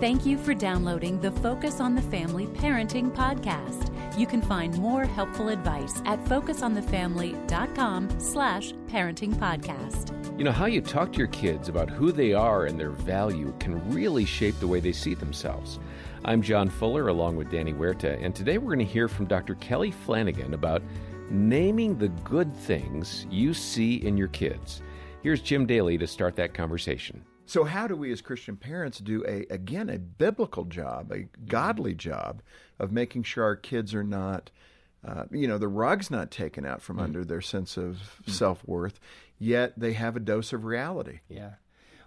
Thank you for downloading the Focus on the Family Parenting Podcast. You can find more helpful advice at focusonthefamily.com slash parenting podcast. You know, how you talk to your kids about who they are and their value can really shape the way they see themselves. I'm John Fuller along with Danny Huerta, and today we're going to hear from Dr. Kelly Flanagan about naming the good things you see in your kids. Here's Jim Daly to start that conversation. So, how do we as Christian parents do a again a biblical job, a godly job of making sure our kids are not, uh, you know, the rug's not taken out from mm. under their sense of mm. self worth, yet they have a dose of reality. Yeah.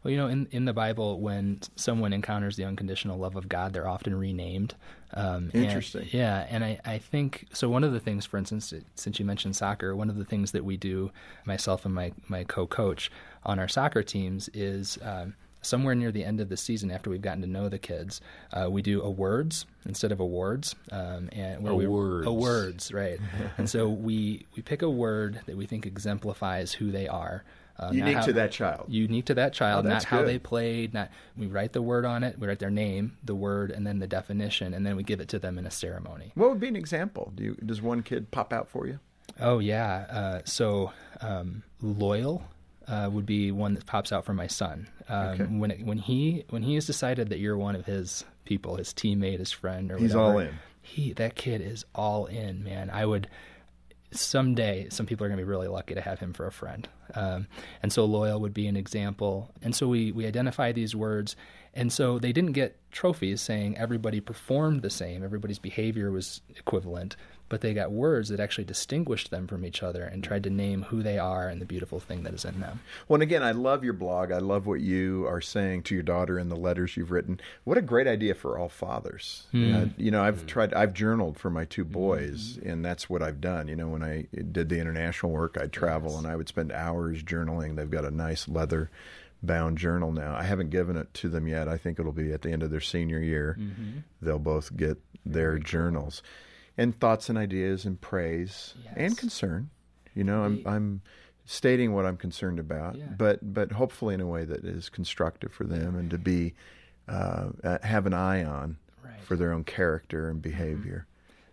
Well, you know, in, in the Bible, when someone encounters the unconditional love of God, they're often renamed. Um, Interesting. And, yeah, and I, I think so. One of the things, for instance, since you mentioned soccer, one of the things that we do, myself and my, my co coach on our soccer teams, is um, somewhere near the end of the season, after we've gotten to know the kids, uh, we do awards instead of awards, um, and where awards, we, awards, right? and so we we pick a word that we think exemplifies who they are. Uh, unique how, to that child. Unique to that child, oh, not how good. they played. Not we write the word on it. We write their name, the word, and then the definition, and then we give it to them in a ceremony. What would be an example? Do you, does one kid pop out for you? Oh yeah. Uh, so um, loyal uh, would be one that pops out for my son. Um, okay. When it, when he when he has decided that you're one of his people, his teammate, his friend, or he's whatever, all in. He that kid is all in, man. I would someday some people are going to be really lucky to have him for a friend. Um, and so loyal would be an example. And so we, we identify these words. And so they didn't get trophies saying everybody performed the same, everybody's behavior was equivalent but they got words that actually distinguished them from each other and tried to name who they are and the beautiful thing that is in them. Well, and again, I love your blog. I love what you are saying to your daughter in the letters you've written. What a great idea for all fathers. Mm. Uh, you know, I've mm. tried, I've journaled for my two boys, mm. and that's what I've done. You know, when I did the international work, I'd travel yes. and I would spend hours journaling. They've got a nice leather bound journal now. I haven't given it to them yet. I think it'll be at the end of their senior year. Mm-hmm. They'll both get their journals and thoughts and ideas and praise yes. and concern. You know, I'm I'm stating what I'm concerned about, yeah. but but hopefully in a way that is constructive for them and to be uh, uh, have an eye on right. for their own character and behavior.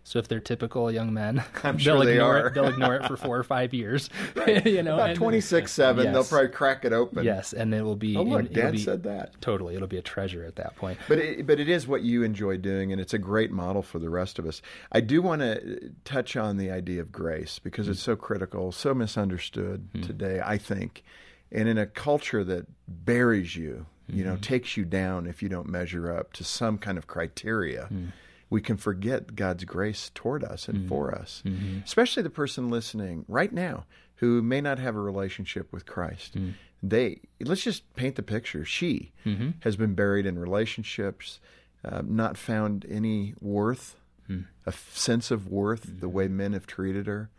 So if they're typical young men, I'm sure they'll they ignore are. It, they'll ignore it for four or five years. Right. you know, about twenty six seven, yes. they'll probably crack it open. Yes, and it will be. Oh look, Dad be, said that. Totally, it'll be a treasure at that point. But it, but it is what you enjoy doing, and it's a great model for the rest of us. I do want to touch on the idea of grace because mm. it's so critical, so misunderstood mm. today. I think, and in a culture that buries you, you mm-hmm. know, takes you down if you don't measure up to some kind of criteria. Mm we can forget God's grace toward us and mm-hmm. for us. Mm-hmm. Especially the person listening right now who may not have a relationship with Christ. Mm. They let's just paint the picture. She mm-hmm. has been buried in relationships, uh, not found any worth, mm. a sense of worth the way mm-hmm. men have treated her.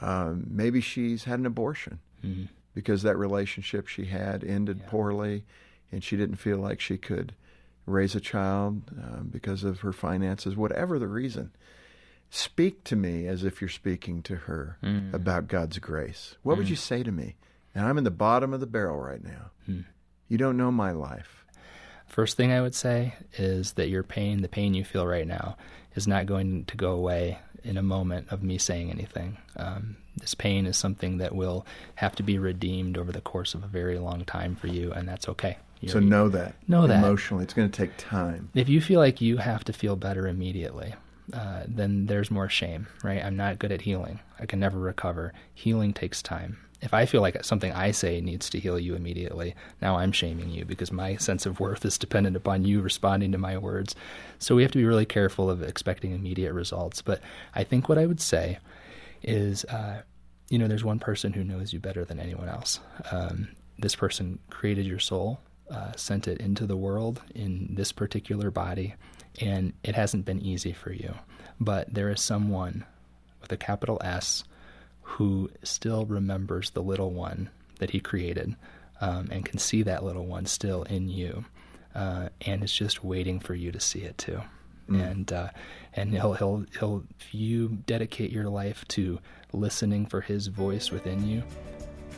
Um, maybe she's had an abortion mm-hmm. because that relationship she had ended yeah. poorly, and she didn't feel like she could raise a child uh, because of her finances, whatever the reason. Speak to me as if you're speaking to her mm. about God's grace. What mm. would you say to me? And I'm in the bottom of the barrel right now. Mm. You don't know my life. First thing I would say is that your pain, the pain you feel right now, is not going to go away in a moment of me saying anything. Um, this pain is something that will have to be redeemed over the course of a very long time for you, and that's okay. You're, so know that. Know that. Emotionally, it's going to take time. If you feel like you have to feel better immediately, uh, then there's more shame, right? I'm not good at healing. I can never recover. Healing takes time. If I feel like something I say needs to heal you immediately, now I'm shaming you because my sense of worth is dependent upon you responding to my words. So we have to be really careful of expecting immediate results. But I think what I would say is, uh, you know, there's one person who knows you better than anyone else. Um, this person created your soul uh, sent it into the world in this particular body, and it hasn't been easy for you. But there is someone with a capital S who still remembers the little one that he created um, and can see that little one still in you, uh, and is just waiting for you to see it too. Mm. And uh, and he'll he'll he'll if you dedicate your life to listening for his voice within you,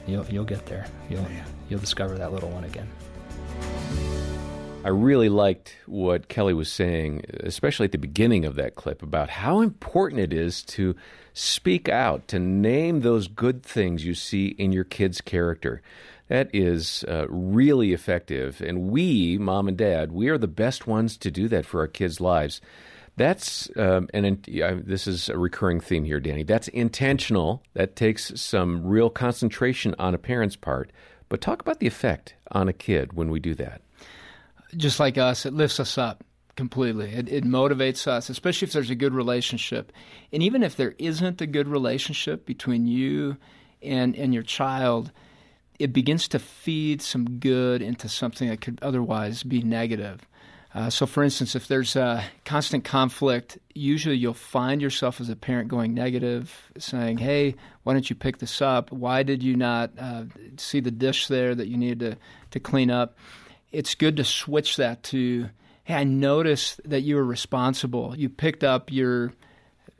you'll you'll get there. You'll you'll discover that little one again. I really liked what Kelly was saying, especially at the beginning of that clip, about how important it is to speak out, to name those good things you see in your kid's character. That is uh, really effective. And we, mom and dad, we are the best ones to do that for our kids' lives. That's, um, and this is a recurring theme here, Danny. That's intentional. That takes some real concentration on a parent's part. But talk about the effect on a kid when we do that just like us, it lifts us up completely. It, it, motivates us, especially if there's a good relationship. And even if there isn't a good relationship between you and, and your child, it begins to feed some good into something that could otherwise be negative. Uh, so, for instance, if there's a constant conflict, usually you'll find yourself as a parent going negative, saying, Hey, why don't you pick this up? Why did you not uh, see the dish there that you needed to, to clean up? It's good to switch that to, hey, I noticed that you were responsible. You picked up your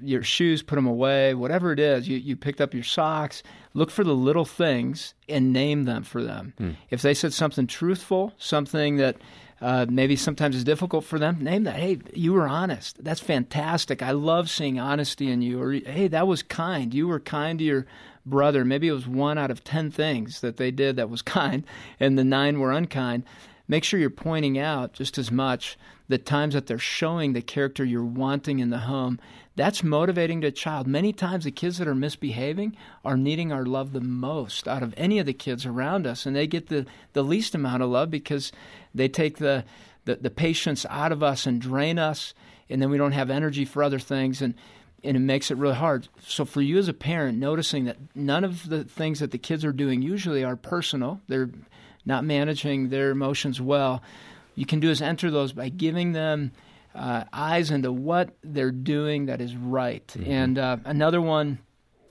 your shoes, put them away, whatever it is. You you picked up your socks. Look for the little things and name them for them. Hmm. If they said something truthful, something that uh, maybe sometimes is difficult for them, name that. Hey, you were honest. That's fantastic. I love seeing honesty in you. Or hey, that was kind. You were kind to your brother. Maybe it was one out of ten things that they did that was kind, and the nine were unkind make sure you're pointing out just as much the times that they're showing the character you're wanting in the home. That's motivating to a child. Many times, the kids that are misbehaving are needing our love the most out of any of the kids around us, and they get the, the least amount of love because they take the, the, the patience out of us and drain us, and then we don't have energy for other things. And and it makes it really hard. So for you as a parent, noticing that none of the things that the kids are doing usually are personal. They're not managing their emotions well, you can do is enter those by giving them uh, eyes into what they're doing that is right. Mm-hmm. And uh, another one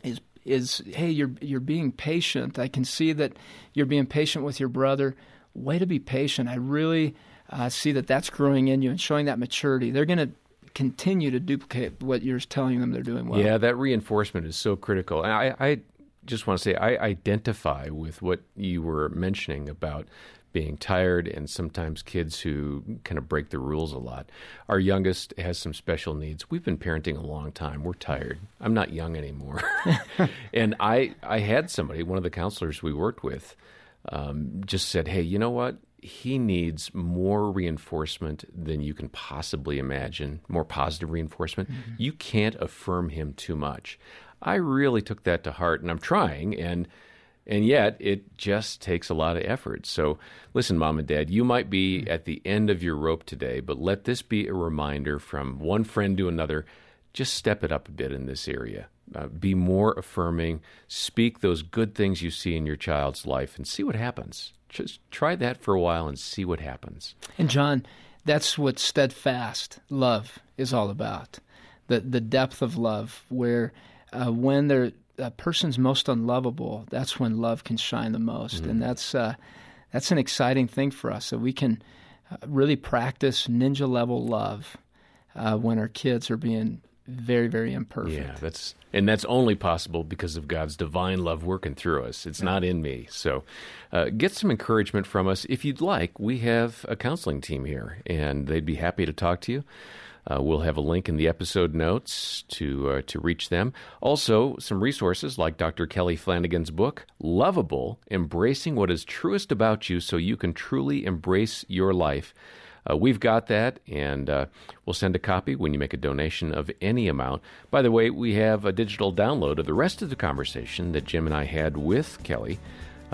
is is hey, you're you're being patient. I can see that you're being patient with your brother. Way to be patient. I really uh, see that that's growing in you and showing that maturity. They're going to continue to duplicate what you're telling them they're doing well. Yeah, that reinforcement is so critical. I, I just want to say I identify with what you were mentioning about being tired and sometimes kids who kind of break the rules a lot. Our youngest has some special needs. We've been parenting a long time. We're tired. I'm not young anymore. and I I had somebody, one of the counselors we worked with, um, just said, "Hey, you know what? He needs more reinforcement than you can possibly imagine, more positive reinforcement. Mm-hmm. You can't affirm him too much. I really took that to heart, and I'm trying, and and yet it just takes a lot of effort. So, listen, mom and dad, you might be at the end of your rope today, but let this be a reminder from one friend to another. Just step it up a bit in this area. Uh, be more affirming. Speak those good things you see in your child's life and see what happens. Just try that for a while and see what happens. And, John, that's what steadfast love is all about the, the depth of love, where uh, when they're a person's most unlovable, that's when love can shine the most, mm-hmm. and that's uh, that's an exciting thing for us. So we can uh, really practice ninja level love uh, when our kids are being very, very imperfect. Yeah, that's and that's only possible because of God's divine love working through us. It's yeah. not in me. So, uh, get some encouragement from us if you'd like. We have a counseling team here, and they'd be happy to talk to you. Uh, we'll have a link in the episode notes to uh, to reach them. Also, some resources like Dr. Kelly Flanagan's book, "Lovable: Embracing What Is Truest About You, So You Can Truly Embrace Your Life." Uh, we've got that, and uh, we'll send a copy when you make a donation of any amount. By the way, we have a digital download of the rest of the conversation that Jim and I had with Kelly.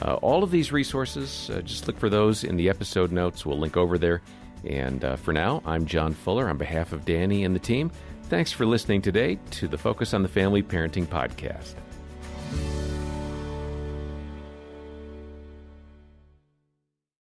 Uh, all of these resources, uh, just look for those in the episode notes. We'll link over there. And uh, for now, I'm John Fuller on behalf of Danny and the team. Thanks for listening today to the Focus on the Family Parenting Podcast.